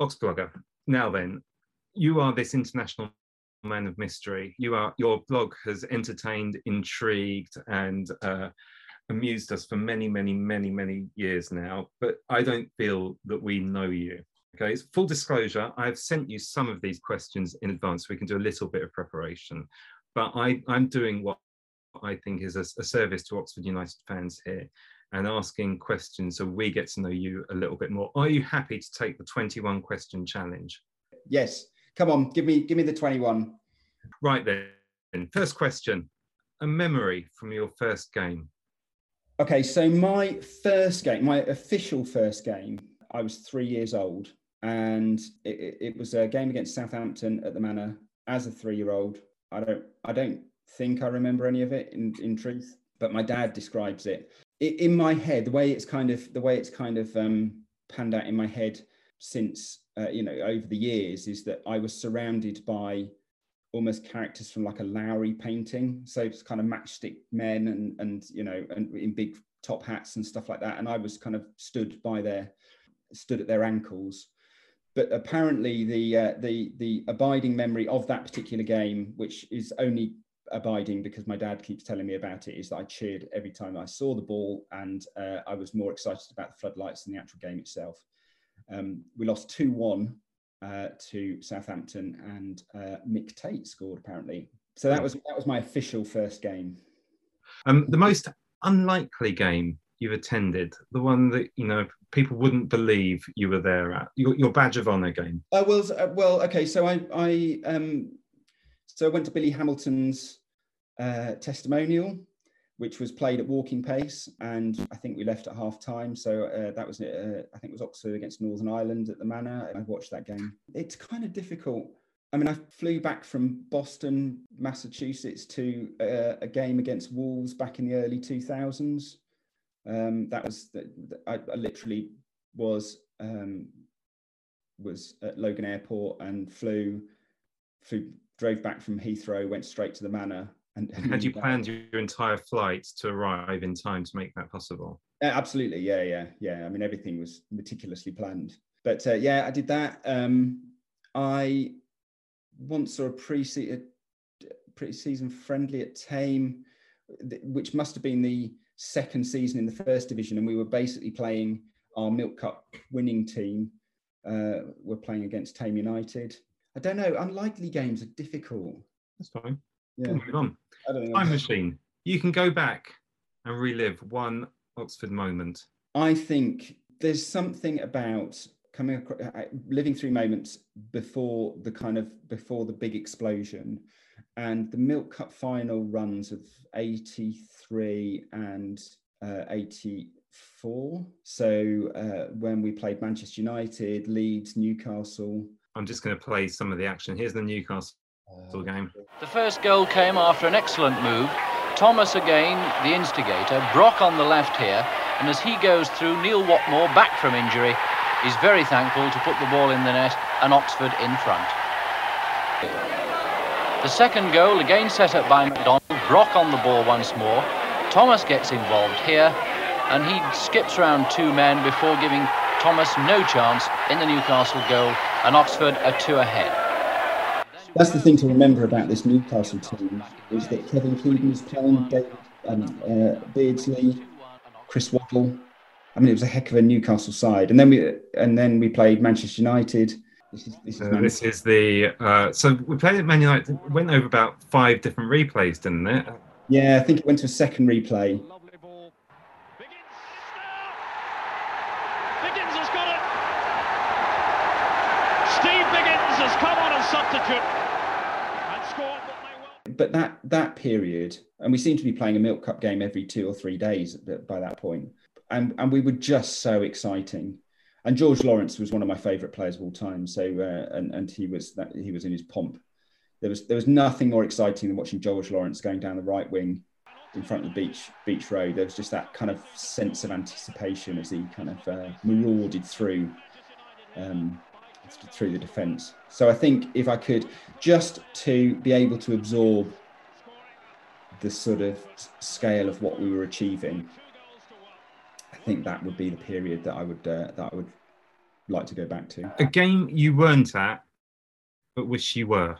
Oxblogger. Now then, you are this international man of mystery. You are your blog has entertained, intrigued, and uh, amused us for many, many, many, many years now. But I don't feel that we know you. Okay, full disclosure, I have sent you some of these questions in advance. So we can do a little bit of preparation, but I, I'm doing what I think is a, a service to Oxford United fans here and asking questions so we get to know you a little bit more. Are you happy to take the 21 question challenge? Yes. Come on, give me give me the 21. Right then. First question. A memory from your first game. Okay, so my first game, my official first game, I was three years old, and it, it was a game against Southampton at the Manor as a three-year-old. I don't, I don't think I remember any of it in, in truth, but my dad describes it. In my head. The way it's kind of, the way it's kind of um, panned out in my head since uh, you know over the years is that I was surrounded by almost characters from like a Lowry painting. So it's kind of matchstick men and and you know and in big top hats and stuff like that. And I was kind of stood by their stood at their ankles. But apparently the uh, the the abiding memory of that particular game, which is only abiding because my dad keeps telling me about it, is that I cheered every time I saw the ball, and uh, I was more excited about the floodlights than the actual game itself. Um, we lost two one uh, to Southampton, and uh, Mick Tait scored apparently. So that was that was my official first game. Um, the most unlikely game you've attended, the one that you know people wouldn't believe you were there at, your, your badge of honour game. Uh, well, uh, well, okay. So I, I, um, so I went to Billy Hamilton's uh, testimonial, which was played at walking pace, and I think we left at half time. So uh, that was, uh, I think it was Oxford against Northern Ireland at the Manor. I watched that game. It's kind of difficult. I mean, I flew back from Boston, Massachusetts to uh, a game against Wolves back in the early 2000s. Um, that was, the, the, I, I, literally was um, was at Logan Airport and flew, flew, drove back from Heathrow, went straight to the Manor and, and had you planned your entire flight to arrive in time to make that possible? Absolutely, yeah, yeah, yeah. I mean, everything was meticulously planned. But uh, yeah, I did that. Um, I once saw a pre-season, pre-season friendly at Thame, which must have been the second season in the first division, and we were basically playing our Milk Cup winning team. Uh, we're playing against Thame United. I don't know. Unlikely games are difficult. That's fine. Yeah. Move on. Time machine. You can go back and relive one Oxford moment. I think there's something about coming across, uh, living through moments before the kind of before the big explosion and the milk cup final runs of 83 and uh, 84 so uh, when we played manchester united leeds newcastle i'm just going to play some of the action here's the newcastle game. The first goal came after an excellent move. Thomas again, the instigator. Brock on the left here. And as he goes through, Neil Whatmore, back from injury, is very thankful to put the ball in the net and Oxford in front. The second goal, again set up by McDonald. Brock on the ball once more. Thomas gets involved here and he skips around two men before giving Thomas no chance in the Newcastle goal and Oxford are two ahead. That's the thing to remember about this Newcastle team is that Kevin Keegan was playing, David um, uh, Beardsley, Chris Waddle. I mean, it was a heck of a Newcastle side, and then we and then we played Manchester United. This is, this is, uh, this is the uh, so we played at Man United. Went over about five different replays, didn't it? Yeah, I think it went to a second replay. But that that period, and we seemed to be playing a Milk Cup game every two or three days by that point, and and we were just so exciting. And George Lawrence was one of my favourite players of all time. So uh, and and he was that he was in his pomp. There was there was nothing more exciting than watching George Lawrence going down the right wing in front of the Beech Beech Road. There was just that kind of sense of anticipation as he kind of uh, marauded through. Um, through the defence. So I think if I could just to be able to absorb the sort of scale of what we were achieving, I think that would be the period that I would uh, that I would like to go back to. A game you weren't at, but wish you were.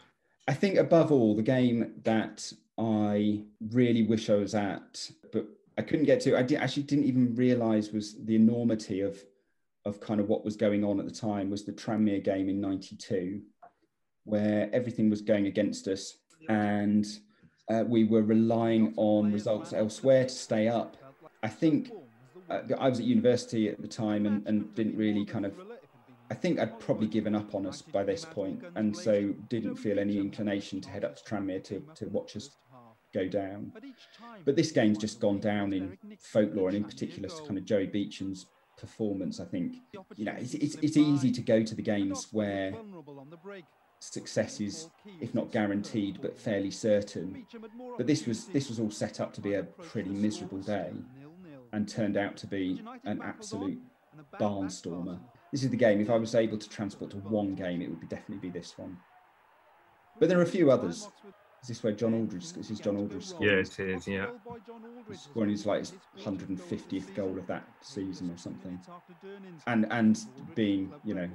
I think above all, the game that I really wish I was at, but I couldn't get to. I did, actually didn't even realise was the enormity of of kind of what was going on at the time was the Tranmere game in '92, where everything was going against us and uh, we were relying on results elsewhere to stay up. I think uh, I was at university at the time and, and didn't really kind of I think I'd probably given up on us by this point, and so didn't feel any inclination to head up to Tranmere to, to watch us go down. But this game's just gone down in folklore, and in particular, kind of Joey Beauchamp's performance. I think you know it's, it's, it's easy to go to the games where success is, if not guaranteed, but fairly certain. But this was this was all set up to be a pretty miserable day, and turned out to be an absolute barnstormer. This is the game. If I was able to transport to one game, it would be definitely be this one. But there are a few others. Is this where John Aldridge? This is John Aldridge. Yeah, it is. Yeah. Scoring his like his 150th goal of that season or something, and and being you know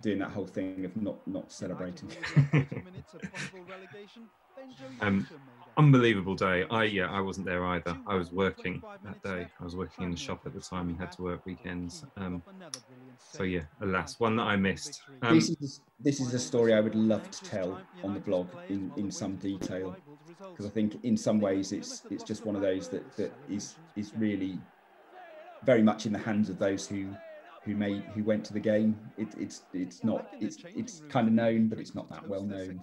doing that whole thing of not not celebrating. um, unbelievable day. I yeah, I wasn't there either. I was working that day. I was working in the shop at the time and had to work weekends. Um, so yeah, alas, one that I missed. Um, this is this is a story I would love to tell on the blog in, in some detail because I think in some ways it's it's just one of those that that is is really very much in the hands of those who who made who went to the game. It, it's it's not it's it's kind of known, but it's not that well known.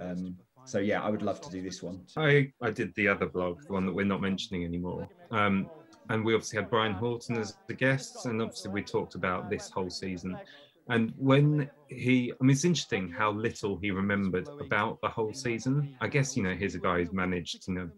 Um, so yeah, I would love to do this one. I I did the other blog, the one that we're not mentioning anymore. Um, and we obviously had Brian Horton as the guest, and obviously we talked about this whole season. And when he, I mean, it's interesting how little he remembered about the whole season. I guess you know here's a guy who's managed you know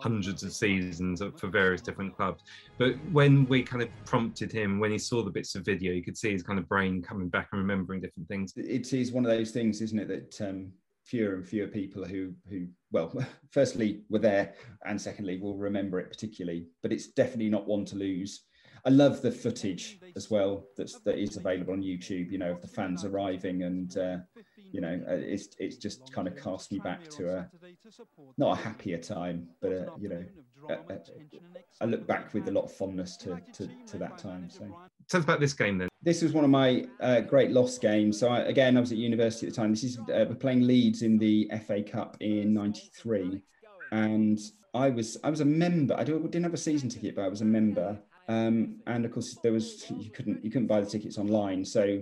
hundreds of seasons for various different clubs. But when we kind of prompted him, when he saw the bits of video, you could see his kind of brain coming back and remembering different things. It is one of those things, isn't it, that um, fewer and fewer people who who well firstly were there and secondly will remember it particularly but it's definitely not one to lose i love the footage as well that's that is available on youtube you know of the fans arriving and uh, you know uh, it's it's just kind of cast me back to a not a happier time but a, you know a, a, I look back with a lot of fondness to, to, to that time so tell us about this game then this was one of my uh, great loss games. So I, again, I was at university at the time. This is uh, playing Leeds in the FA Cup in '93, and I was I was a member. I didn't have a season ticket, but I was a member. Um, and of course, there was you couldn't you couldn't buy the tickets online, so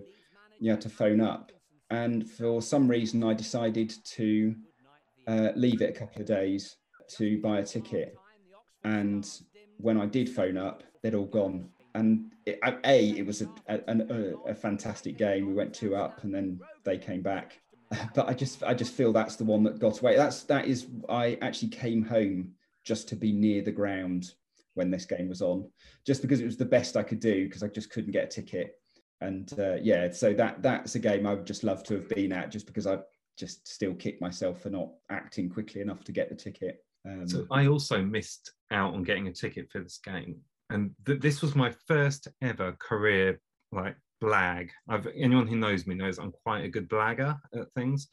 you had to phone up. And for some reason, I decided to uh, leave it a couple of days to buy a ticket. And when I did phone up, they'd all gone and it, a it was a, a, a, fantastic game. We went two up, and then they came back. But I just I just feel that's the one that got away. That's that is I actually came home just to be near the ground when this game was on, just because it was the best I could do because I just couldn't get a ticket. And uh, yeah, so that that's a game I would just love to have been at, just because I just still kick myself for not acting quickly enough to get the ticket. Um, so I also missed out on getting a ticket for this game and th- this was my first ever career like blag. I've anyone who knows me knows I'm quite a good blagger at things.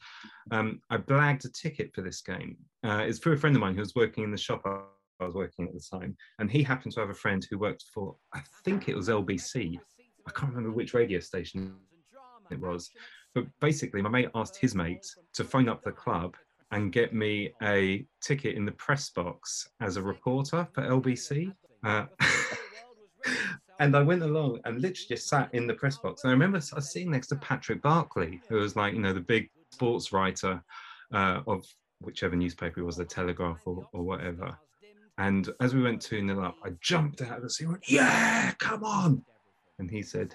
Um, I blagged a ticket for this game. Uh, it's for a friend of mine who was working in the shop I was working at the time, and he happened to have a friend who worked for I think it was LBC. I can't remember which radio station it was, but basically my mate asked his mate to phone up the club and get me a ticket in the press box as a reporter for LBC. Uh, and I went along and literally just sat in the press box. And I remember I was sitting next to Patrick Barclay, who was like, you know, the big sports writer uh, of whichever newspaper it was, the Telegraph or, or whatever. And as we went 2 0 up, I jumped out of the seat and went, Yeah, come on. And he said,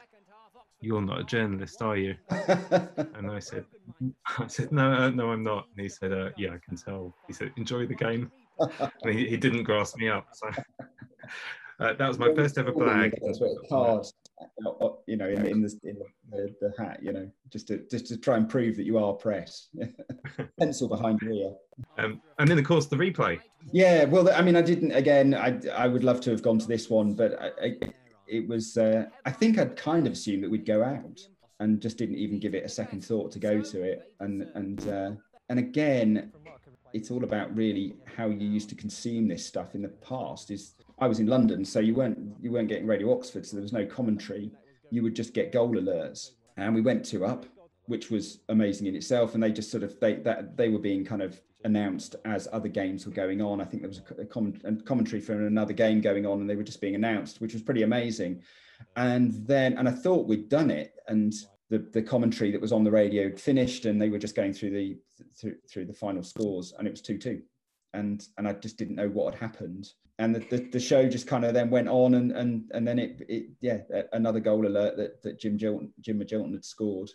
You're not a journalist, are you? and I said, I said, No, uh, no, I'm not. And he said, uh, Yeah, I can tell. He said, Enjoy the game. and he, he didn't grasp me up. So uh, that was my first ever blag. Card, you know, in, in, the, in the, the, hat, you know, just to just to try and prove that you are press. Pencil behind your ear. Um, and then, of course, the replay. Yeah, well, I mean, I didn't. Again, I I would love to have gone to this one, but I, I, it was. Uh, I think I'd kind of assumed that we'd go out, and just didn't even give it a second thought to go to it. And and uh, and again, it's all about really how you used to consume this stuff in the past. Is I was in London, so you weren't you weren't getting Radio Oxford, so there was no commentary. You would just get goal alerts, and we went two up, which was amazing in itself. And they just sort of they that they were being kind of announced as other games were going on. I think there was a, comment, a commentary for another game going on, and they were just being announced, which was pretty amazing. And then, and I thought we'd done it, and the, the commentary that was on the radio finished, and they were just going through the through, through the final scores, and it was two two, and and I just didn't know what had happened. And the, the, the show just kind of then went on, and and and then it, it yeah another goal alert that that Jim Jilton, Jim Magilton had scored,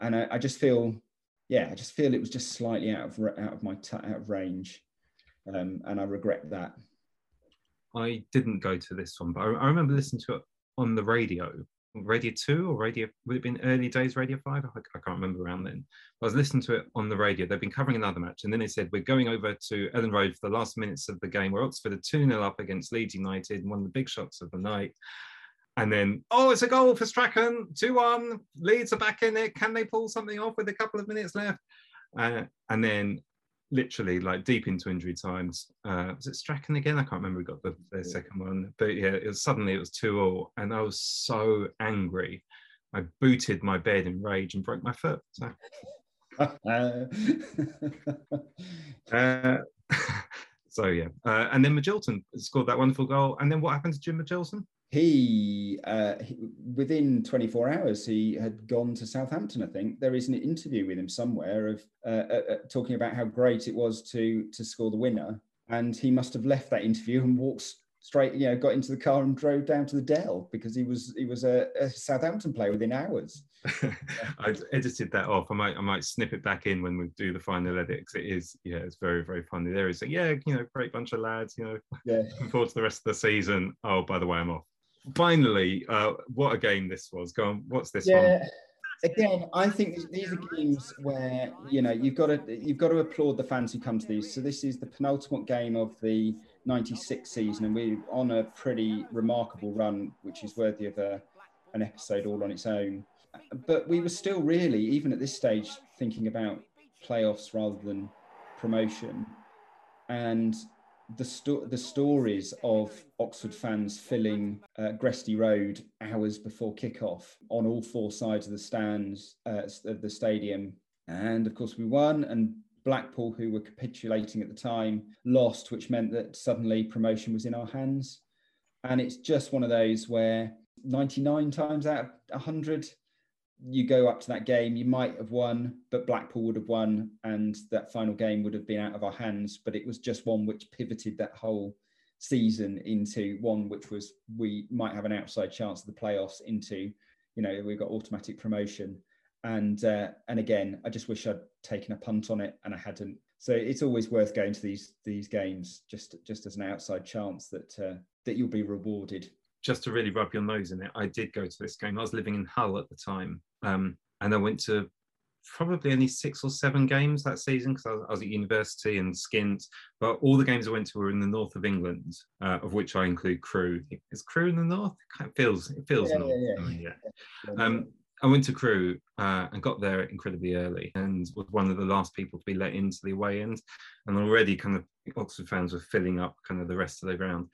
and I, I just feel yeah, I just feel it was just slightly out of out of my t- out of range, um, and I regret that. I didn't go to this one, but I, I, remember listening to it on the radio, Radio Two or Radio. Would it been early days Radio Five? I, I can't remember around then. I was listening to it on the radio. They've been covering another match, and then they said we're going over to Elland Road for the last minutes of the game, where Oxford are two 0 up against Leeds United, one of the big shots of the night. And then, oh, it's a goal for Strachan, 2 1. Leeds are back in it. Can they pull something off with a couple of minutes left? Uh, and then, literally, like deep into injury times, uh, was it Strachan again? I can't remember. We got the, the second one. But yeah, it was, suddenly it was 2 all. And I was so angry. I booted my bed in rage and broke my foot. So. uh, so yeah. Uh, and then Magilton scored that wonderful goal. And then what happened to Jim Magilton? He, uh, he, within 24 hours he had gone to southampton i think. There is an interview with him somewhere of uh, uh, uh, talking about how great it was to to score the winner. And he must have left that interview and walked straight you know got into the car and drove down to the dell because he was he was a, a southampton player within hours. I edited that off. I might i might snip it back in when we do the final edits. It is yeah it's very very funny. There is a, yeah you know great bunch of lads you know yeah. looking forward to the rest of the season. Oh by the way i'm off finally, uh, what a game this was. Go on, what's this yeah. one? Again, I think these are games where you know you've got to you've got to applaud the fans who come to these. So this is the penultimate game of the '96 season, and we're on a pretty remarkable run, which is worthy of a, an episode all on its own. But we were still really, even at this stage, thinking about playoffs rather than promotion. And the, sto- the stories of Oxford fans filling uh, Gresty Road hours before kickoff on all four sides of the stands uh, of the stadium. And of course, we won, and Blackpool, who were capitulating at the time, lost, which meant that suddenly promotion was in our hands. And it's just one of those where 99 times out of 100, you go up to that game, you might have won, but Blackpool would have won, and that final game would have been out of our hands. But it was just one which pivoted that whole season into one which was we might have an outside chance of the playoffs into, you know, we've got automatic promotion. And uh, and again, I just wish I'd taken a punt on it and I hadn't. So it's always worth going to these these games just just as an outside chance that uh, that you'll be rewarded just to really rub your nose in it, I did go to this game. I was living in Hull at the time, um, and I went to probably only six or seven games that season because I, I, was at university and skint. But all the games I went to were in the north of England, uh, of which I include Crewe. Is Crewe in the north? It kind of feels it feels yeah, north. Yeah, yeah. yeah. Um, I went to Crewe uh, and got there incredibly early and was one of the last people to be let into the away end. And already kind of Oxford fans were filling up kind of the rest of the ground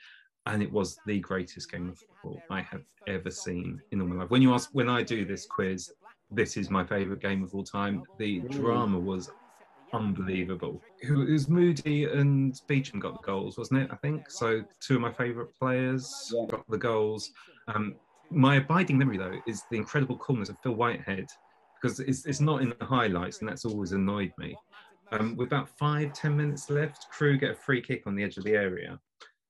and it was the greatest game of football I have ever seen in all my life. When you ask, when I do this quiz, this is my favourite game of all time. The drama was unbelievable. It was Moody and Beauchamp got the goals, wasn't it? I think so. Two of my favourite players got the goals. Um, my abiding memory, though, is the incredible coolness of Phil Whitehead because it's, it's not in the highlights, and that's always annoyed me. Um, with about five, ten minutes left, Crewe get a free kick on the edge of the area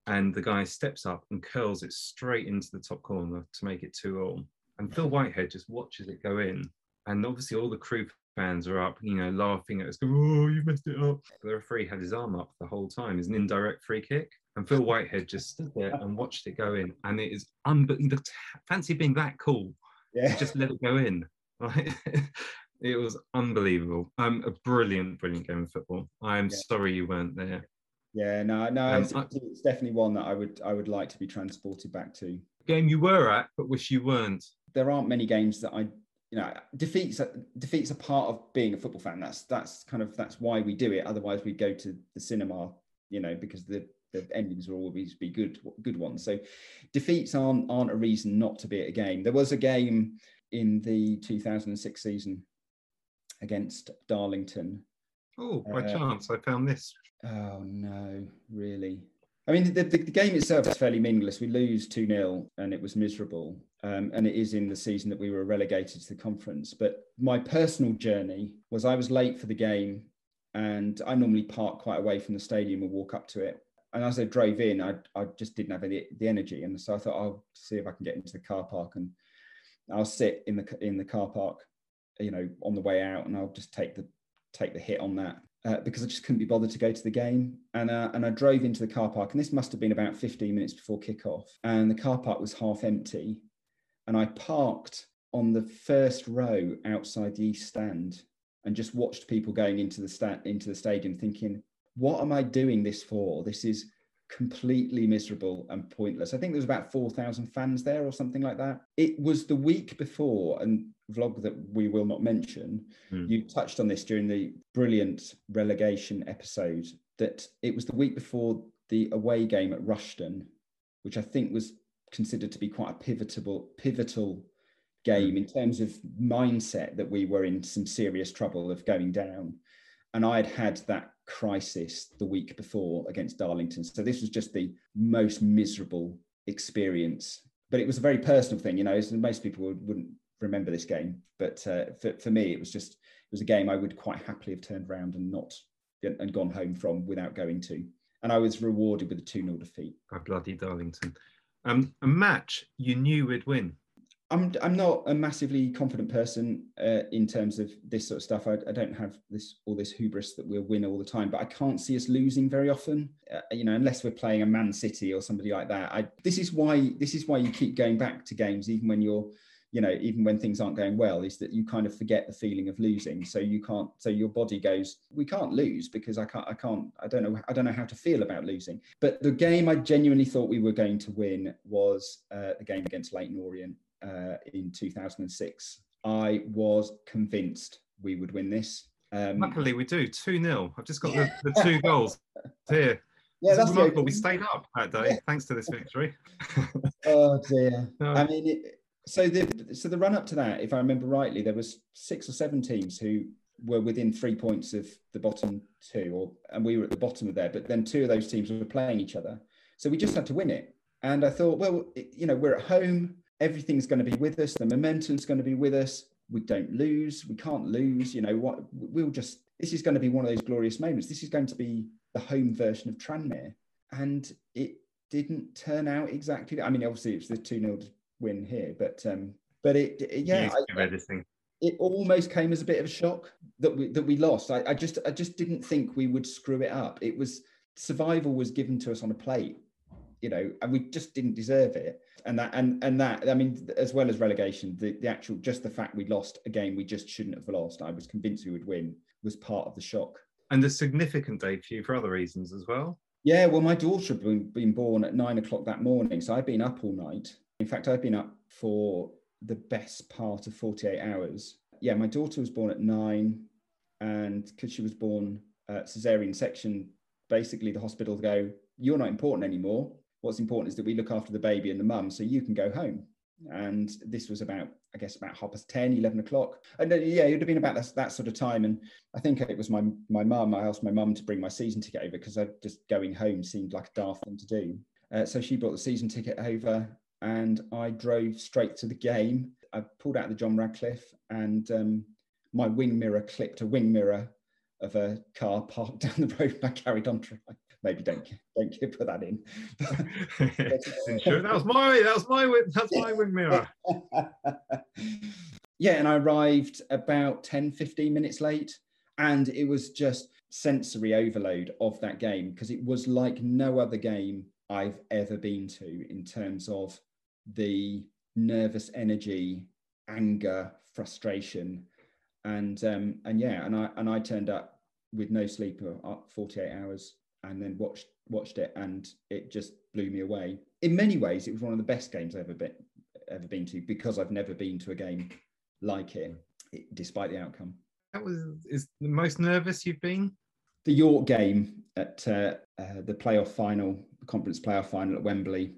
and the guy steps up and curls it straight into the top corner to make it two all. And Phil Whitehead just watches it go in, and obviously all the Crewe fans are up, you know, laughing at us, going, "Oh, you messed it up." The referee had his arm up the whole time. It's an indirect free kick, and Phil Whitehead just stood there and watched it go in, and it is unbelievable. Fancy being that cool, yeah, just let it go in. Right? it was unbelievable. Um, a brilliant, brilliant game of football. I am yeah. sorry you weren't there. Yeah, no, no, um, it's, it's, definitely one that I would I would like to be transported back to. Game you were at, but wish you weren't. There aren't many games that I, you know, defeats defeats a part of being a football fan. That's that's kind of that's why we do it. Otherwise, we'd go to the cinema, you know, because the the endings will always be good good ones. So defeats aren't aren't a reason not to be at a game. There was a game in the 2006 season against Darlington. Oh, by Uh, chance, I found this. Oh no, really? I mean, the, the, the game itself is fairly meaningless. We lose 2 0 and it was miserable. Um, and it is in the season that we were relegated to the conference. But my personal journey was I was late for the game and I normally park quite away from the stadium and walk up to it. And as I drove in, I, I just didn't have any, the energy. And so I thought, I'll see if I can get into the car park and I'll sit in the, in the car park, you know, on the way out and I'll just take the, take the hit on that uh, because I just couldn't be bothered to go to the game. And uh, and I drove into the car park, and this must have been about 15 minutes before kickoff. And the car park was half empty, and I parked on the first row outside the east stand and just watched people going into the sta- into the stadium, thinking, "What am I doing this for? This is." Completely miserable and pointless. I think there was about 4,000 fans there or something like that. It was the week before, and vlog that we will not mention, Hmm. you touched on this during the brilliant relegation episode, that it was the week before the away game at Rushden, which I think was considered to be quite a pivotal, pivotal game in terms of mindset that we were in some serious trouble of going down. And I'd had that crisis the week before against Darlington. So this was just the most miserable experience. But it was a very personal thing, you know. Most people would, wouldn't remember this game, but uh, for, for me, it was just it was a game I would quite happily have turned around and not and gone home from without going to. And I was rewarded with a 2 0 defeat. By bloody Darlington. Um, a match you knew we'd win. I'm I'm not a massively confident person uh, in terms of this sort of stuff. I, I don't have this all this hubris that we'll win all the time, but I can't see us losing very often. Uh, you know, unless we're playing a Man City or somebody like that. I this is why this is why you keep going back to games even when you're you know even when things aren't going well is that you kind of forget the feeling of losing so you can't so your body goes we can't lose because i can't i can't i don't know i don't know how to feel about losing but the game i genuinely thought we were going to win was uh, the game against Leyton Orient uh, in 2006 i was convinced we would win this um, Luckily, we do 2 0. I've just got the, the two goals here. yeah It's that's remarkable. We stayed up that day thanks to this victory. Oh dear. No. I mean, it, so the so the run up to that, if I remember rightly, there was six or seven teams who were within three points of the bottom two, or and we were at the bottom of there. But then two of those teams were playing each other, so we just had to win it. And I thought, well, it- you know, we're at home. Everything's going to be with us. The momentum's going to be with us. We don't lose. We can't lose. You know what? We'll just. This is going to be one of those glorious moments. This is going to be the home version of Tranmere, and it didn't turn out exactly. I mean, obviously it's the two 0 win here, but um, but it, it- yeah, I- it almost came as a bit of a shock that we that we lost. I, I just I just didn't think we would screw it up. It was survival was given to us on a plate, you know, and we just didn't deserve it. And that and and that I mean, as well as relegation, the, the actual just the fact we lost a game we just shouldn't have lost. I was convinced we would win was part of the shock. And the significant day for you for other reasons as well. Yeah, well, my daughter had been, been born at nine o'clock that morning, so I'd been up all night. In fact, I'd been up for the best part of 48 hours. Yeah, my daughter was born at nine, and because she was born uh, cesarean section, basically the hospital go, "You're not important anymore. What's important is that we look after the baby and the mum, so you can go home." And this was about, I guess, about half past 10, 11 o'clock. And yeah, it would have been about that, that sort of time. And I think it was my my mum. I asked my mum to bring my season ticket over because just going home seemed like a daft thing to do. Uh, so she brought the season ticket over, and I drove straight to the game. I pulled out the John Radcliffe, and um, my wing mirror clipped a wing mirror of a car parked down the road. And I carried on driving. Maybe don't don't put that in. sure, that was my that was my that's my wing mirror. yeah, and I arrived about 10, 15 minutes late. And it was just sensory overload of that game because it was like no other game I've ever been to in terms of the nervous energy, anger, frustration. And um, and yeah, and I and I turned up with no sleep for uh, 48 hours and then watched watched it and it just blew me away. in many ways, it was one of the best games I've ever been ever been to because I've never been to a game like it, despite the outcome. That was is the most nervous you've been. The York game at uh, uh, the playoff final, the conference playoff final at Wembley.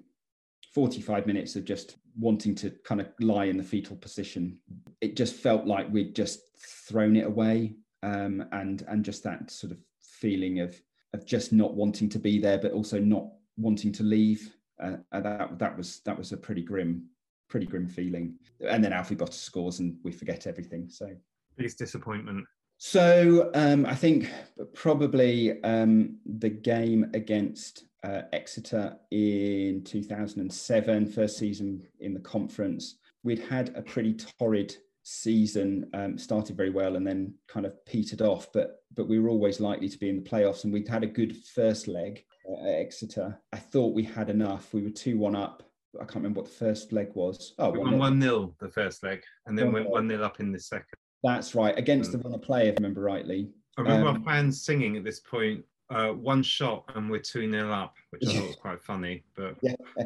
Forty-five minutes of just wanting to kind of lie in the fetal position. It just felt like we'd just thrown it away, um, and and just that sort of feeling of of just not wanting to be there, but also not wanting to leave. Uh, that that was that was a pretty grim, pretty grim feeling. And then Alfie Potter scores, and we forget everything. So biggest disappointment. So um, I think probably um, the game against uh, Exeter in 2007, first season in the conference. We'd had a pretty torrid season um, started very well and then kind of petered off but but we were always likely to be in the playoffs and we'd had a good first leg at Exeter. I thought we had enough. We were 2-1 up. I can't remember what the first leg was. Oh we won 1 0 the first leg and then went 1 0 up in the second. That's right against the runner play if I remember rightly. I remember um, our fans singing at this point uh, one shot and we're 2 0 up which I thought was quite funny but yeah.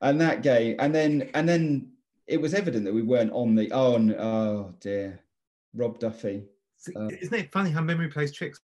and that game and then and then it was evident that we weren't on the oh oh dear rob duffy. Uh, isn't it funny how memory plays tricks?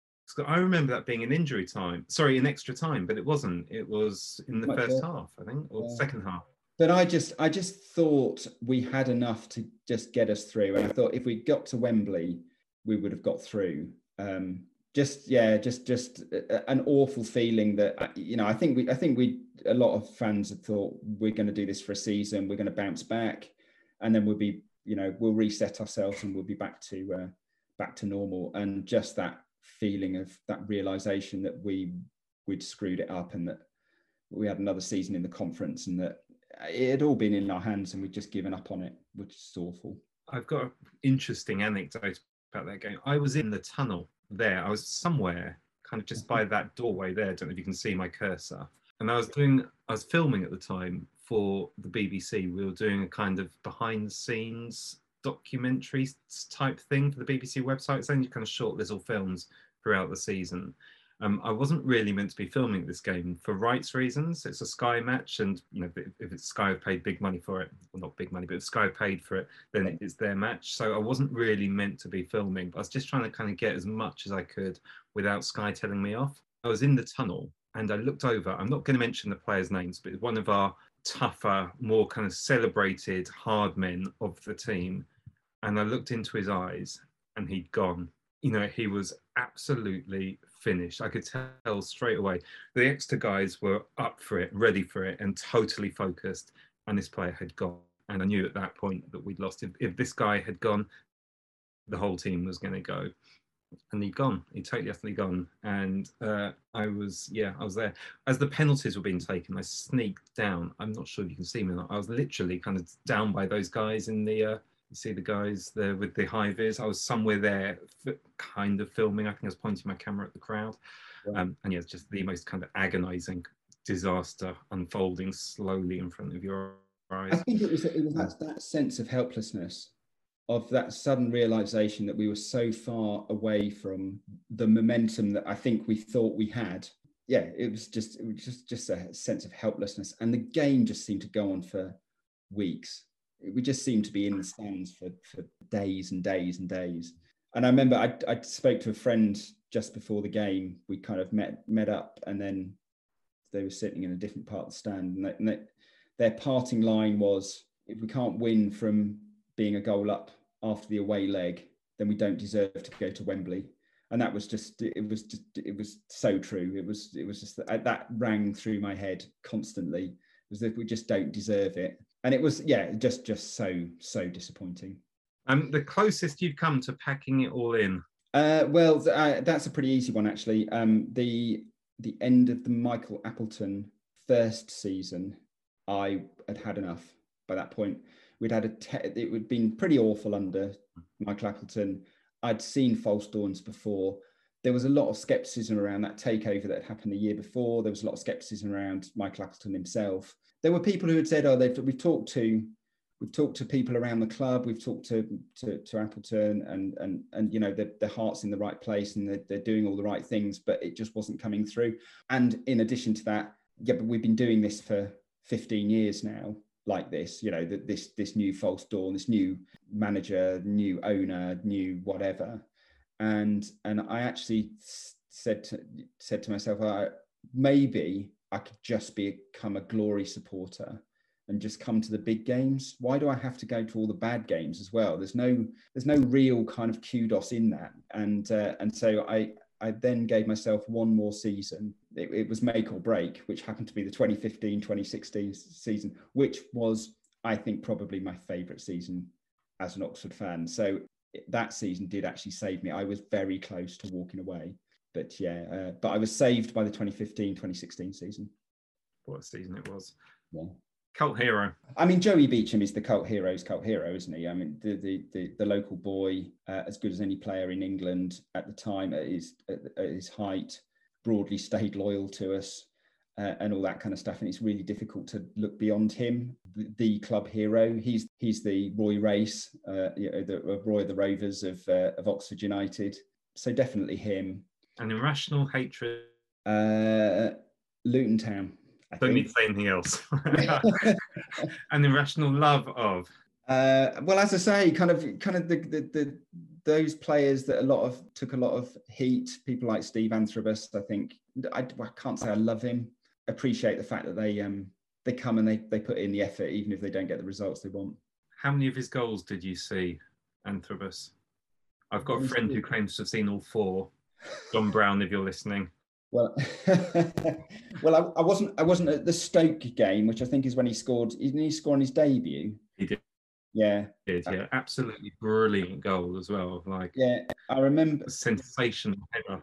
I remember that being an injury time sorry an extra time but it wasn't. It was in the first half i think or yeah. second half. But i just i just thought we had enough to just get us through and i thought if we got to wembley we would have got through. Um, just yeah just just an awful feeling that uh, you know i think we i think we a lot of fans have thought we're going to do this for a season we're going to bounce back and then we'll be you know we'll reset ourselves and we'll be back to uh, back to normal. And just that feeling of that realization that we we'd screwed it up and that we had another season in the conference and that it had all been in our hands and we'd just given up on it which is awful. I've got an interesting anecdote about that game. I was in the tunnel there. I was somewhere kind of just by mm-hmm. that doorway there. I don't know if you can see my cursor. And I was doing, I was filming at the time for the BBC. We were doing a kind of behind the scenes documentary type thing for the BBC website. It's only kind of short little films throughout the season. Um, I wasn't really meant to be filming this game for rights reasons. It's a Sky match, and you know if it's Sky have paid big money for it, well not big money, but if Sky paid for it, then it's their match. So I wasn't really meant to be filming. But I was just trying to kind of get as much as I could without Sky telling me off. I was in the tunnel and I looked over. I'm not going to mention the players' names, but one of our tougher, more kind of celebrated hard men of the team. And I looked into his eyes and he'd gone. You know, he was absolutely finished. I could tell straight away. The Exeter guys were up for it, ready for it, and totally focused. And this player had gone. And I knew at that point that we'd lost. If, if this guy had gone, the whole team was going to go. And he'd gone. He'd totally, utterly gone. And uh, I was, yeah, I was there. As the penalties were being taken, I sneaked down. I'm not sure if you can see me. I was literally kind of down by those guys in the uh, you see the guys there with the high vis. I was somewhere there, kind of filming. I think I was pointing my camera at the crowd, um, and yeah, it's just the most kind of agonising disaster unfolding slowly in front of your eyes. I think it was it was that, that sense of helplessness, of that sudden realization that we were so far away from the momentum that I think we thought we had. Yeah, it was just it was just just a sense of helplessness, and the game just seemed to go on for weeks we just seemed to be in the stands for, for days and days and days. And I remember I, I spoke to a friend just before the game. We kind of met met up, and then they were sitting in a different part of the stand, and, they, and they, their parting line was, "If we can't win from being a goal up after the away leg, then we don't deserve to go to Wembley." And that was just it was just it was so true. It was it was just that, that rang through my head constantly. It was that we just don't deserve it and it was yeah just just so so disappointing. Um the closest you've come to packing it all in? Uh well uh, that's a pretty easy one actually. Um the the end of the michael appleton first season i had had enough by that point. We'd had a te- it had been pretty awful under michael appleton. I'd seen false dawns before. There was a lot of skepticism around that takeover that had happened the year before. There was a lot of skepticism around michael appleton himself there were people who had said, "Oh, they've we've talked to." We've talked to people around the club. We've talked to to, to Appleton, and and and you know the, their heart's in the right place, and they're, they're doing all the right things, but it just wasn't coming through. And in addition to that, yeah, but we've been doing this for 15 years now, like this, you know, that this this new false dawn, this new manager, new owner, new whatever. And and I actually said to, said to myself, I, maybe I could just become a glory supporter and just come to the big games. Why do I have to go to all the bad games as well? There's no there's no real kind of kudos in that. And uh, and so I I then gave myself one more season. It, it, was make or break, which happened to be the 2015 2016 season, which was, I think, probably my favourite season as an Oxford fan. So that season did actually save me. I was very close to walking away. But yeah, uh, but I was saved by the 2015 2016 season. What season it was. Yeah cult hero. I mean, Joey Beauchamp is the cult hero's cult hero, isn't he? I mean, the the the, the local boy, uh, as good as any player in England at the time, at his at, at his height, broadly stayed loyal to us. Uh, and all that kind of stuff, and it's really difficult to look beyond him. The, the club hero, he's he's the Roy Race, uh, you know, the uh, Roy of the Rovers of uh, of Oxford United. So definitely him. An irrational hatred. Uh, Luton Town. I Don't think. need to say anything else. An irrational love of. Uh, well, as I say, kind of, kind of the, the, the those players that a lot of took a lot of heat. People like Steve Anthrobus. I think I, I can't say I love him. Appreciate the fact that they um they come and they they put in the effort, even if they don't get the results they want. How many of his goals did you see, Anthrobus? I've got a friend who claims to have seen all four. John Brown, if you're listening. Well, well, I, I, wasn't. I wasn't at the Stoke game, which I think is when he scored. Didn't he score on his debut? He did. Yeah. He did yeah, absolutely brilliant goal as well. Like yeah, I remember sensational header.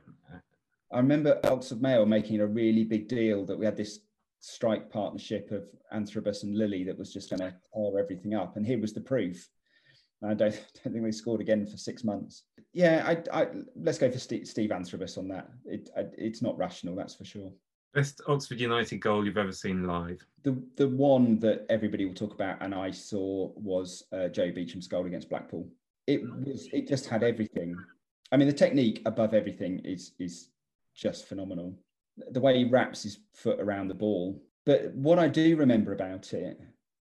I remember Oxford Mail making a really big deal that we had this strike partnership of Anthrobus and Lilley that was just going to tear everything up, and here was the proof. I don't, don't think they scored again for six months. Yeah, I, I, let's go for Steve, Steve Anthrobus on that. It, I, it's not rational, that's for sure. Best Oxford United goal you've ever seen live? The the one that everybody will talk about and I saw was uh, Joe Beauchamp's goal against Blackpool. It was it just had everything. I mean, the technique above everything is is just phenomenal. The way he wraps his foot around the ball. But what I do remember about it,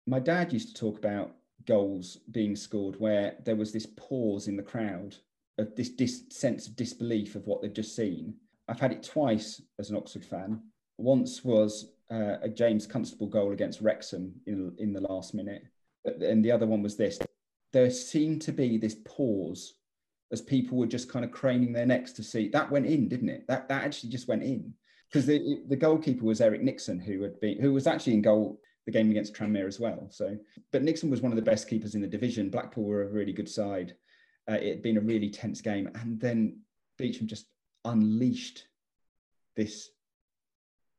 my dad used to talk about goals being scored where there was this pause in the crowd of this sense of disbelief of what they've just seen. I've had it twice as an Oxford fan. Once was uh, a James Constable goal against Wrexham in, in the last minute, and the other one was this. There seemed to be this pause as people were just kind of craning their necks to see that went in, didn't it? That that actually just went in because the the goalkeeper was Eric Nixon, who had been who was actually in goal the game against Tranmere as well. So, but Nixon was one of the best keepers in the division. Blackpool were a really good side. Uh, it had been a really tense game, and then Beauchamp just unleashed this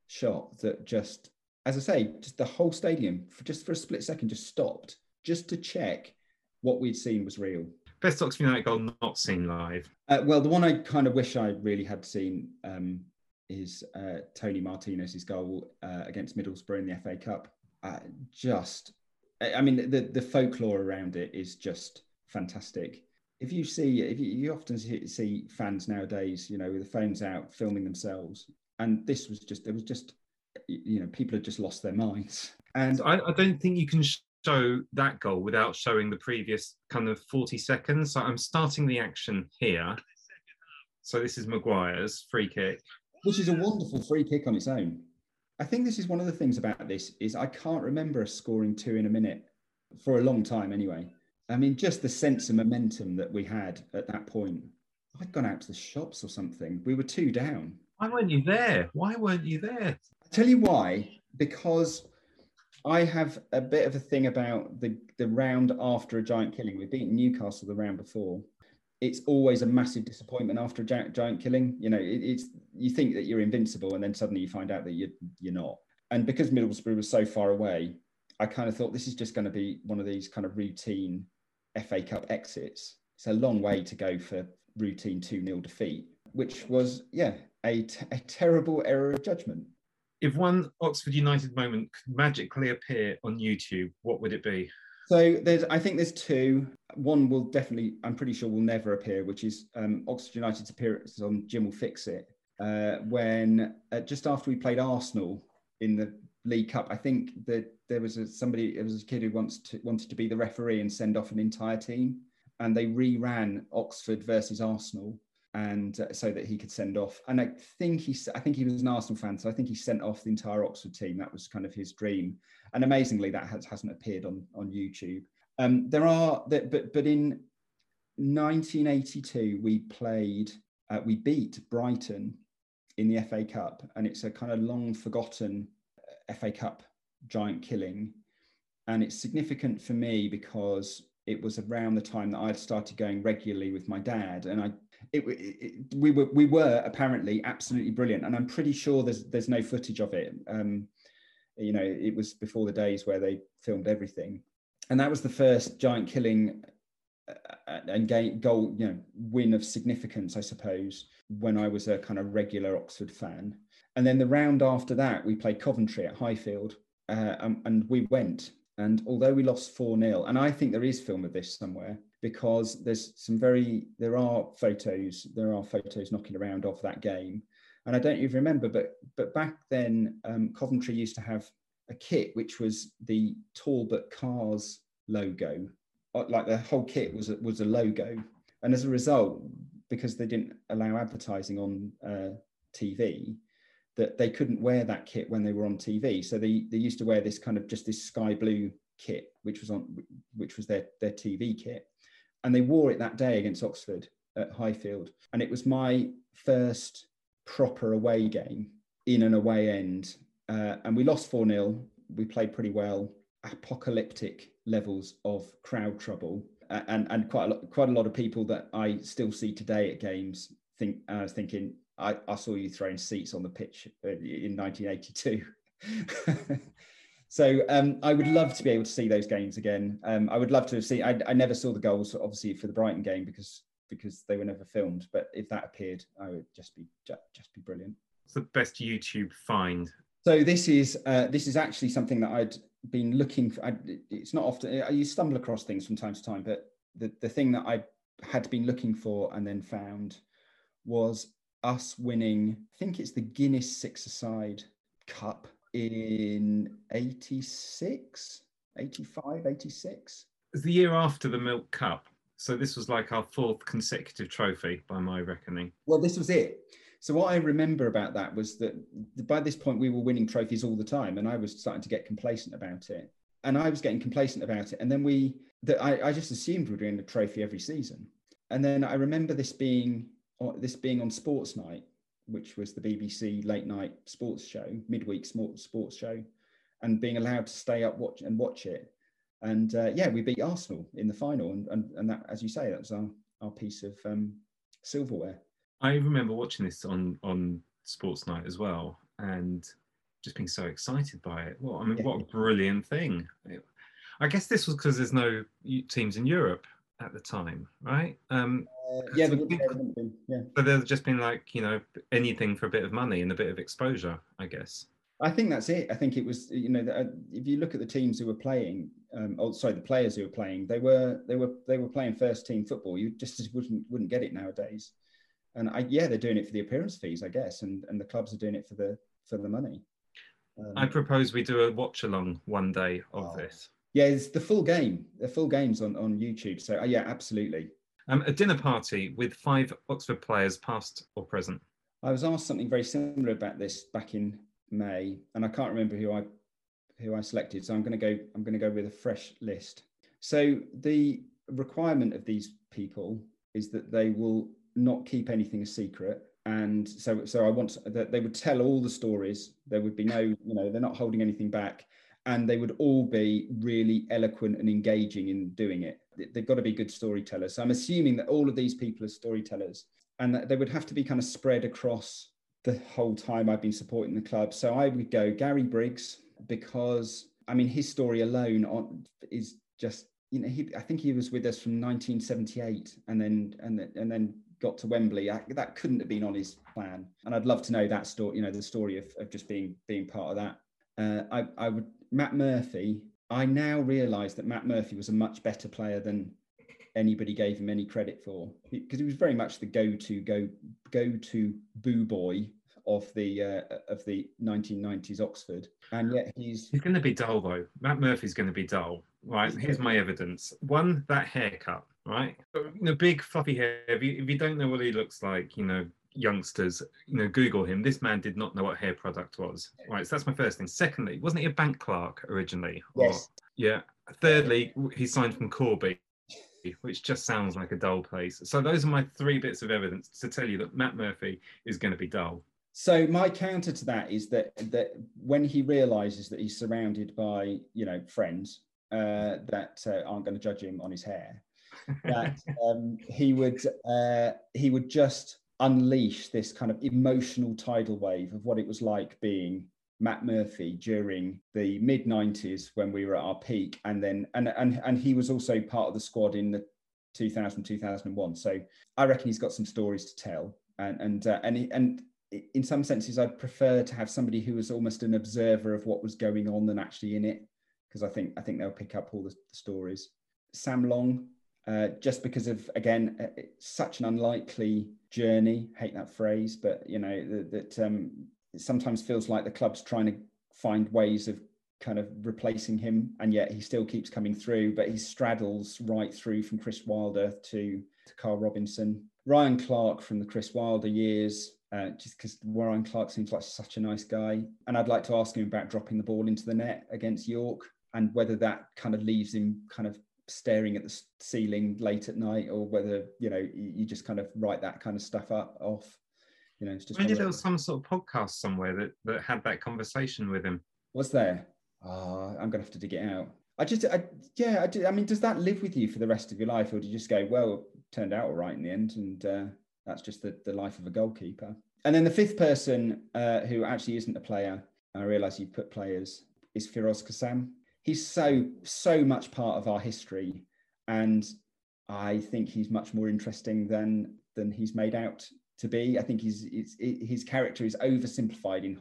shot that just, as I say, just the whole stadium for just for a split second just stopped just to check what we'd seen was real. Best Oxford United goal not seen live. Uh, well, the one I kind of wish I really had seen um, is uh, Toni Martinez's goal uh, against Middlesbrough in the FA Cup uh, just, I mean, the the folklore around it is just fantastic. If you see, if you, you often see fans nowadays, you know, with the phones out filming themselves, and this was just, it was just, you know, people had just lost their minds. And I, I don't think you can show that goal without showing the previous kind of 40 seconds. So I'm starting the action here. So this is Maguire's free kick. Which is a wonderful free kick on its own. I think this is one of the things about this is I can't remember us scoring two in a minute for a long time anyway. I mean, just the sense of momentum that we had at that point. I'd gone out to the shops or something. We were two down. Why weren't you there? Why weren't you there? I tell you why. Because I have a bit of a thing about the the round after a giant killing. We beat Newcastle the round before, it's always a massive disappointment after a giant, giant killing. You know, it, it's you think that you're invincible, and then suddenly you find out that you're you're not. And because Middlesbrough was so far away, I kind of thought this is just going to be one of these kind of routine FA Cup exits. It's a long way to go for routine 2 0 defeat, which was, yeah, a, t- a terrible error of judgment. If one Oxford United moment could magically appear on YouTube, what would it be? So there's, I think there's two. One will definitely, I'm pretty sure, will never appear, which is um, Oxford United's appearance on Jim will fix it uh, when uh, just after we played Arsenal in the League Cup. I think that there was a, somebody, it was a kid who wants to wanted to be the referee and send off an entire team, and they reran Oxford versus Arsenal, and uh, so that he could send off. And I think he, I think he was an Arsenal fan, so I think he sent off the entire Oxford team. That was kind of his dream, and amazingly, that has, hasn't appeared on on YouTube. Um, there are, but but in 1982 we played, uh, we beat Brighton in the FA Cup, and it's a kind of long forgotten uh, FA Cup giant killing. And it's significant for me because it was around the time that I'd started going regularly with my dad, and I it, it, we were we were apparently absolutely brilliant, and I'm pretty sure there's there's no footage of it. Um, you know, it was before the days where they filmed everything, and that was the first giant killing and game, goal, you know, win of significance, I suppose, when I was a kind of regular Oxford fan. And then the round after that, we played Coventry at Highfield, uh, and, and, we went. And although we lost 4 0, and I think there is film of this somewhere because there's some very, there are photos, there are photos knocking around of that game. And I don't even remember, but but back then, um, Coventry used to have a kit which was the Talbot Cars logo like the whole kit was a, was a logo, and as a result, because they didn't allow advertising on uh, TV, that they couldn't wear that kit when they were on TV. So they they used to wear this kind of just this sky blue kit, which was on which was their their TV kit, and they wore it that day against Oxford at Highfield, and it was my first proper away game in an away end, uh, and we lost four 0 We played pretty well apocalyptic levels of crowd trouble. And and quite a lot quite a lot of people that I still see today at games think I was thinking I, I saw you throwing seats on the pitch uh, in 1982 so um, I would love to be able to see those games again. Um, I would love to see I, I never saw the goals obviously for the Brighton game because because they were never filmed but if that appeared I would just be just be brilliant. It's the best YouTube find? So this is uh, this is actually something that I'd been looking for. I, it's not often you stumble across things from time to time, but the the thing that I had been looking for and then found was us winning. I think it's the Guinness Six-a-Side Cup in 86, 85, 86. It's the year after the Milk Cup. So this was like our fourth consecutive trophy by my reckoning. Well, this was it. So what I remember about that was that by this point we were winning trophies all the time, and I was starting to get complacent about it. And I was getting complacent about it, and then we that I, I just assumed we'd win a trophy every season. And then I remember this being this being on Sports Night, which was the BBC late night sports show, midweek sports show, and being allowed to stay up watch and watch it. And uh, yeah, we beat Arsenal in the final, and, and and that, as you say, that was our our piece of um, silverware. I remember watching this on on Sports Night as well, and just being so excited by it. Well, I mean, yeah. what a brilliant thing! I guess this was because there's no teams in Europe at the time, right? Um, uh, yeah, think, yeah. So there's just been like you know anything for a bit of money and a bit of exposure, I guess. I think that's it. I think it was you know uh, if you look at the teams who were playing, um, oh sorry, the players who were playing, they were they were they were playing first team football. You just wouldn't wouldn't get it nowadays and I, yeah, they're doing it for the appearance fees, I guess, and and the clubs are doing it for the for the money. Um, I propose we do a watch along one day of oh, this. Yeah, it's the full game. The full games on on YouTube. So uh, yeah, absolutely. Um, a dinner party with five Oxford players, past or present. I was asked something very similar about this back in May, and I can't remember who I who I selected. So I'm going to go. I'm going to go with a fresh list. So the requirement of these people is that they will not keep anything a secret. And so so i want that they would tell all the stories. There would be no you know they're not holding anything back. And they would all be really eloquent and engaging in doing it. They've got to be good storytellers. So i'm assuming that all of these people are storytellers and that they would have to be kind of spread across the whole time i've been supporting the club. So i would go gary briggs because i mean his story alone on, is just you know he, i think he was with us from 1978 and then and, and then got to Wembley, I, that couldn't have been on his plan. And I'd love to know that story, you know, the story of, of just being being part of that. Uh, I, I would Matt Murphy. I now realise that Matt Murphy was a much better player than anybody gave him any credit for because he, he was very much the go-to go go-to boo boy of the uh, of the 1990s Oxford, and yet he's He's going to be dull though. Matt Murphy's going to be dull. Right. Here's my evidence. One, that haircut. Right. The big fluffy hair. If you, if you don't know what he looks like, you know, youngsters, you know, Google him. This man did not know what hair product was. Right. So that's my first thing. Secondly, wasn't he a bank clerk originally? Or- yes, yeah. Thirdly, he signed from Corby, which just sounds like a dull place. So those are my three bits of evidence to tell you that Matt Murphy is going to be dull. So my counter to that is that that when he realizes that he's surrounded by you know friends uh, that uh, aren't going to judge him on his hair, that um, he would uh, he would just unleash this kind of emotional tidal wave of what it was like being Matt Murphy during the mid 90s when we were at our peak. And then and and and he was also part of the squad in the 2000 2001 so I reckon he's got some stories to tell. And and uh, and he, and in some senses I'd prefer to have somebody who was almost an observer of what was going on than actually in it because I think I think they'll pick up all the, the stories. Sam Long uh, just because of again uh, such an unlikely journey hate that phrase but you know that, that um, sometimes feels like the club's trying to find ways of kind of replacing him and yet he still keeps coming through but he straddles right through from chris wilder to, to karl robinson ryan clark from the chris wilder years uh, just because Ryan Clark seems like such a nice guy. And I'd like to ask him about dropping the ball into the net against York and whether that kind of leaves him kind of staring at the ceiling late at night or whether, you know, you just kind of write that kind of stuff up off. You know, it's just. Maybe there was some sort of podcast somewhere that, that had that conversation with him. Was there? Oh, I'm gonna have to dig it out. I just, I, yeah, I, do, I mean, does that live with you for the rest of your life, or do you just go, well, turned out all right in the end, and uh, that's just the, the life of a goalkeeper? And then the fifth person uh, who actually isn't a player, I realise you put players, is Firoz Kassam. He's so so much part of our history, and I think he's much more interesting than than he's made out to be. I think he's, it, his character is oversimplified in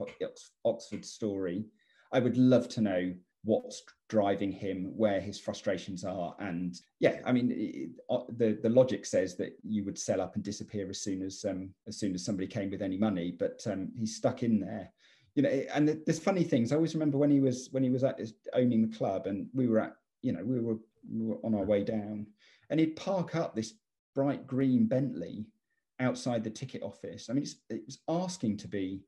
Oxford's story. I would love to know what's driving him, where his frustrations are, and yeah, I mean, it, the the logic says that you would sell up and disappear as soon as um, as soon as somebody came with any money, but um, he's stuck in there. You know, and there's funny things. I always remember when he was when he was at his, owning the club, and we were at you know we were, we were on our way down, and he'd park up this bright green Bentley outside the ticket office. I mean, it was asking to be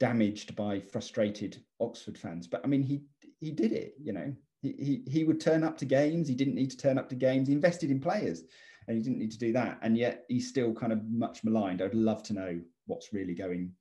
damaged by frustrated Oxford fans, but I mean, he he did it. You know, he, he he would turn up to games. He didn't need to turn up to games. He invested in players, and he didn't need to do that. And yet, he's still kind of much maligned. I'd love to know what's really going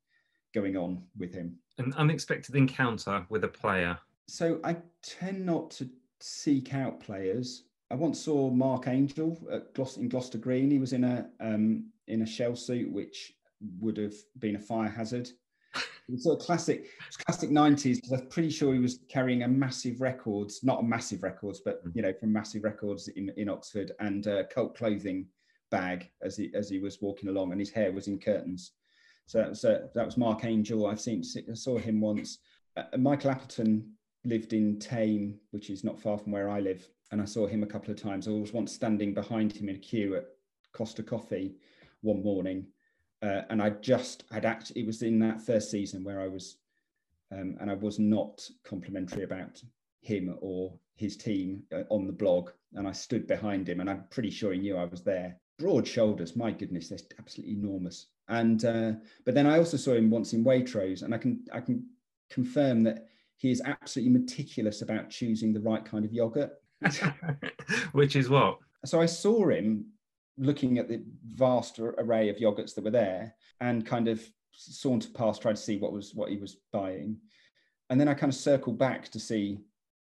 going on with him. An unexpected encounter with a player. So I tend not to seek out players. I once saw Mark Angel at Gloucester, in Gloucester Green. He was in a um, in a shell suit, which would have been a fire hazard. It was sort of classic, classic nineties. Because I'm pretty sure he was carrying a massive records, not a massive records, but you know, from massive records in, in Oxford, and a cult clothing bag as he as he was walking along, and his hair was in curtains. So that was that was Mark Angel. I've seen I saw him once. Uh, Michael Appleton lived in Thame, which is not far from where I live, and I saw him a couple of times. I was once standing behind him in a queue at Costa Coffee one morning, uh, and I just had actually it was in that first season where I was, um, and I was not complimentary about him or his team uh, on the blog, and I stood behind him, and I'm pretty sure he knew I was there. Broad shoulders, my goodness, they're absolutely enormous. And uh, but then I also saw him once in Waitrose, and I can I can confirm that he is absolutely meticulous about choosing the right kind of yogurt. Which is what? So I saw him looking at the vast array of yogurts that were there and kind of sauntered past, trying to see what was what he was buying. And then I kind of circled back to see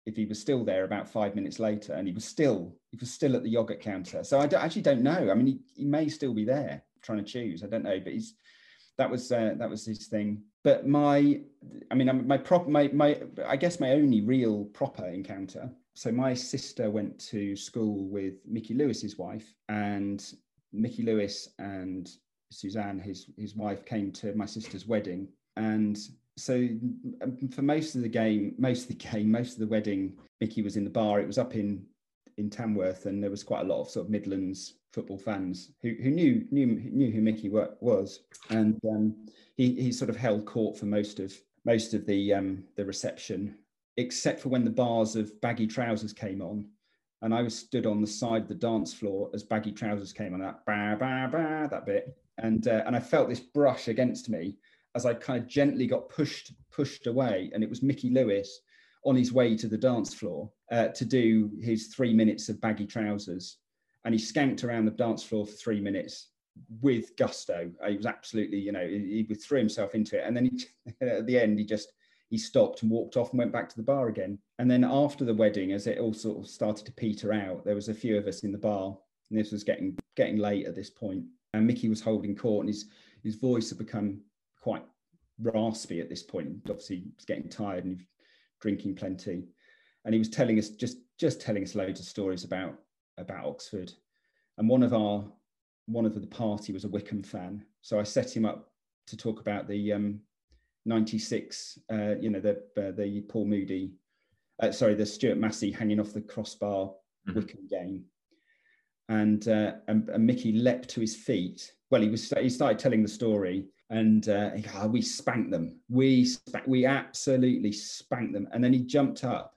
if he was still there about five minutes later, and he was still he was still at the yogurt counter. So I actually don't know. I mean, he, he may still be there trying to choose. I don't know, but he's that was uh, that was his thing. But my, I mean, my prop, my my, I guess my only real proper encounter so my sister went to school with Mickey Lewis's wife, and Mickey Lewis and Suzanne, his his wife, came to my sister's wedding, and so um, for most of the game, most of the game, most of the wedding, Mickey was in the bar. It was up in in Tamworth, and there was quite a lot of sort of Midlands football fans who, who knew knew knew who Mickey was, and um, he he sort of held court for most of most of the um, the reception, except for when the bars of baggy trousers came on, and I was stood on the side of the dance floor as baggy trousers came on that bah, bah, bah, that bit, and uh, and I felt this brush against me as I kind of gently got pushed pushed away, and it was Mickey Lewis on his way to the dance floor uh, to do his three minutes of baggy trousers, and he skanked around the dance floor for three minutes with gusto. He was absolutely, you know, he, he threw himself into it, and then he, at the end he just he stopped and walked off and went back to the bar again. And then after the wedding, as it all sort of started to peter out, there was a few of us in the bar, and this was getting getting late at this point. point, and Mickey was holding court, and his his voice had become quite raspy at this point. Obviously, he was getting tired and drinking plenty, and he was telling us just just telling us loads of stories about about Oxford. And one of our one of the party was a Wycombe fan, so I set him up to talk about the um, '96, uh, you know, the uh, the Paul Moody, uh, sorry, the Stuart Massey hanging off the crossbar mm-hmm. Wycombe game, and, uh, and, and Mickey leapt to his feet. Well, he was he started telling the story, and uh, oh, we spanked them. We spank, we absolutely spanked them. And then he jumped up,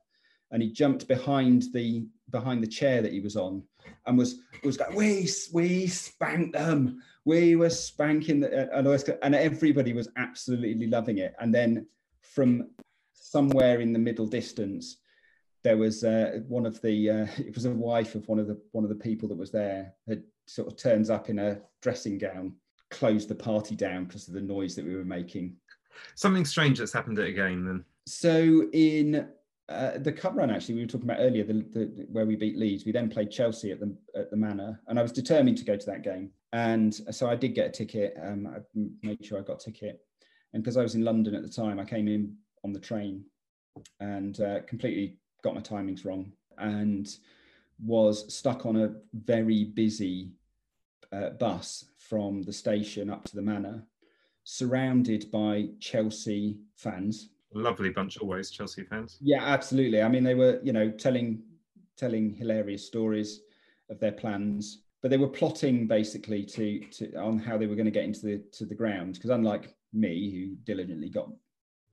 and he jumped behind the behind the chair that he was on, and was was going, we we spanked them. We were spanking the, and, and everybody was absolutely loving it. And then from somewhere in the middle distance, there was uh, one of the uh, it was a wife of one of the one of the people that was there had sort of turns up in a dressing gown closed the party down because of the noise that we were making. Something strange that's happened at a game then. So in uh, the cup run, actually, we were talking about earlier, the, the, where we beat Leeds. We then played Chelsea at the at the Manor, and I was determined to go to that game. And so I did get a ticket. Um, I made sure I got a ticket, and because I was in London at the time, I came in on the train, and uh, completely got my timings wrong, and was stuck on a very busy uh, bus from the station up to the manor, surrounded by Chelsea fans. Lovely bunch always, Chelsea fans. Yeah, absolutely. I mean, they were, you know, telling telling hilarious stories of their plans, but they were plotting basically to to on how they were going to get into the to the ground. Because unlike me, who diligently got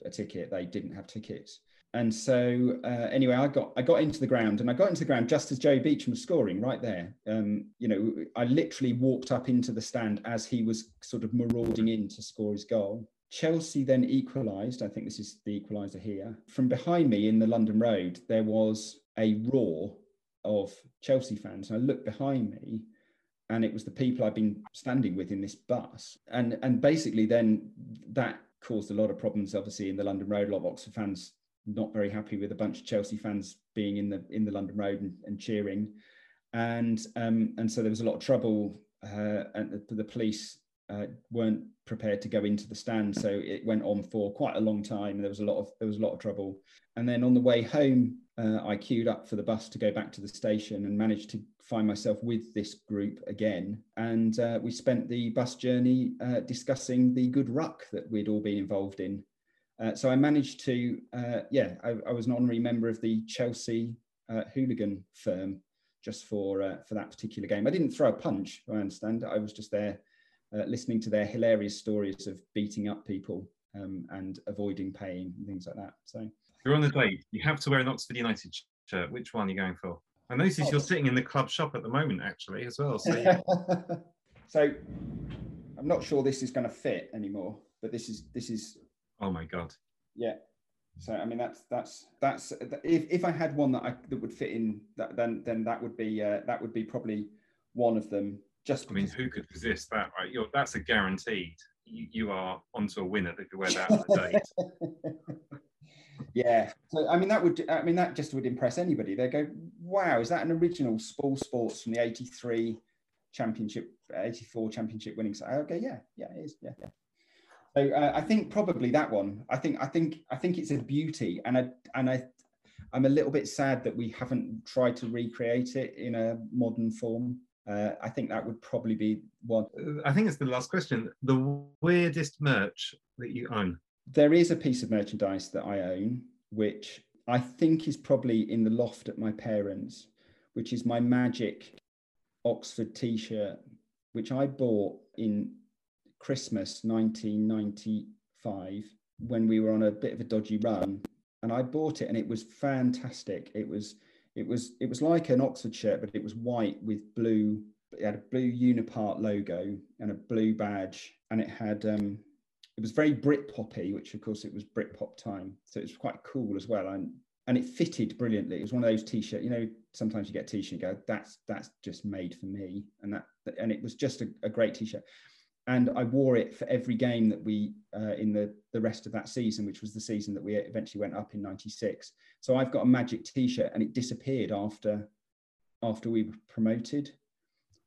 a ticket, they didn't have tickets and so uh, anyway, I got I got into the ground, and I got into the ground just as Joey Beauchamp was scoring right there. Um, you know, I literally walked up into the stand as he was sort of marauding in to score his goal. Chelsea then equalised. I think this is the equaliser here. From behind me in the London Road, there was a roar of Chelsea fans. And I looked behind me, and it was the people I'd been standing with in this bus. And and basically, then that caused a lot of problems, obviously, in the London Road. A lot of Oxford fans not very happy with a bunch of Chelsea fans being in the in the London Road and, and cheering, and um, and so there was a lot of trouble, uh, and the, the police uh, weren't prepared to go into the stand, so it went on for quite a long time. And there was a lot of there was a lot of trouble, and then on the way home, uh, I queued up for the bus to go back to the station and managed to find myself with this group again, and uh, we spent the bus journey uh, discussing the good ruck that we'd all been involved in uh, so I managed to, uh, yeah, I, I, was an honorary member of the Chelsea uh, hooligan firm just for uh, for that particular game. I didn't throw a punch, I understand. I was just there uh, listening to their hilarious stories of beating up people um, and avoiding paying and things like that. So you're on the date. You have to wear an Oxford United shirt. Which one are you going for? I notice oh. you're sitting in the club shop at the moment, actually, as well. So, so I'm not sure this is going to fit anymore, but this is this is Oh my god. Yeah. So I mean that's that's that's if, if I had one that I that would fit in that then then that would be uh, that would be probably one of them. Just I mean, who could resist that, right? You're, that's a guaranteed. You, you are onto a winner if you wear that on the date. yeah. So I mean that would I mean that just would impress anybody. They go, wow, is that an original Spall Sports from the '83 championship, '84 championship winning? So okay, yeah, yeah, it is, yeah, yeah. So uh, I think probably that one. I think I think I think it's a beauty, and I and I I'm a little bit sad that we haven't tried to recreate it in a modern form. Uh, I think that would probably be one. I think it's the last question. The weirdest merch that you own. There is a piece of merchandise that I own, which I think is probably in the loft at my parents', which is my magic Oxford T-shirt, which I bought in Christmas 1995 when we were on a bit of a dodgy run, and I bought it, and it was fantastic. It was it was it was like an Oxford shirt, but it was white with blue. It had a blue Unipart logo and a blue badge, and it had um, it was very Britpoppy, which of course it was Britpop time, so it was quite cool as well. And and it fitted brilliantly. It was one of those t-shirts, you know, sometimes you get a t-shirt and go, that's that's just made for me. And that and it was just a, a great t-shirt. And I wore it for every game that we uh, in the the rest of that season, which was the season that we eventually went up in '96. So I've got a magic T-shirt, and it disappeared after after we were promoted,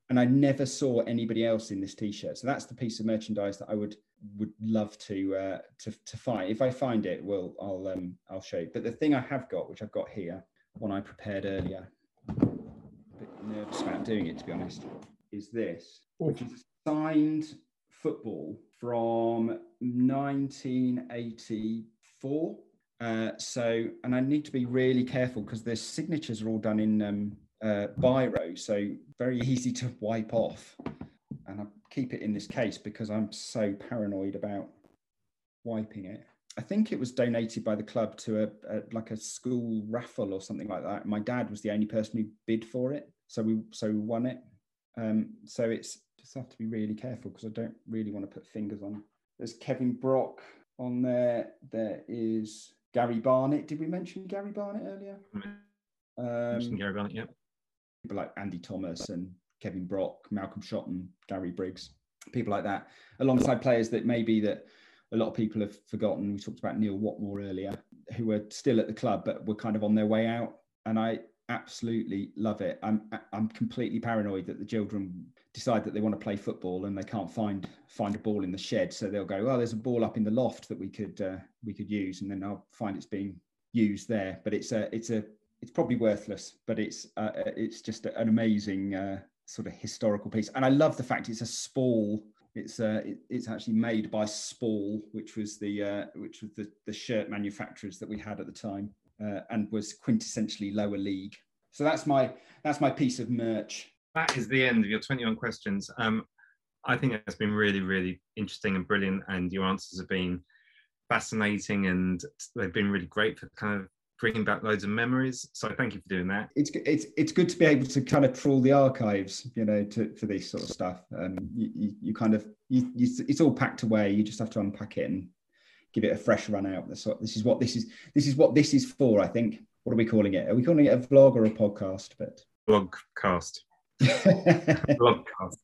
and I never saw anybody else in this T-shirt. So that's the piece of merchandise that I would would love to uh, to to find. If I find it, well, I'll um, I'll show you. But the thing I have got, which I've got here, one I prepared earlier, a bit nervous about doing it to be honest, is this, which is signed football from 1984. Uh, so, and I need to be really careful because the signatures are all done in um, uh, biro, so very easy to wipe off and I keep it in this case because I'm so paranoid about wiping it. I think it was donated by the club to a, a, like a school raffle or something like that. My dad was the only person who bid for it, so we so we won it. Um, so it's just have to be really careful because I don't really want to put fingers on. There's Kevin Brock on there. There is Gary Barnett. Did we mention Gary Barnett earlier? Um, Gary Barnett, yeah. People like Andy Thomas and Kevin Brock, Malcolm Shotton, Gary Briggs, people like that, alongside players that maybe that a lot of people have forgotten. We talked about Neil Whatmore earlier, who were still at the club but were kind of on their way out. And I absolutely love it. I'm I'm completely paranoid that the children decide that they want to play football and they can't find find a ball in the shed, so they'll go, "Oh, there's a ball up in the loft that we could uh, we could use," and then I'll find it's being used there. But it's a it's a it's probably worthless, but it's uh, it's just an amazing uh, sort of historical piece. And I love the fact it's a Spall. It's uh, it, it's actually made by Spall, which was the uh, which was the, the shirt manufacturers that we had at the time, uh, and was quintessentially lower league. So that's my that's my piece of merch. That is the end of your 21 questions. Um, I think it's been really, really interesting and brilliant, and your answers have been fascinating, and they've been really great for kind of bringing back loads of memories. So thank you for doing that. It's it's it's good to be able to kind of trawl the archives, you know, to for this sort of stuff. Um, you, you, you kind of you, you, it's all packed away. You just have to unpack it and give it a fresh run out. This this is what this is this is what this is for. I think. What are we calling it? Are we calling it a vlog or a podcast? But vlogcast. vlogcast.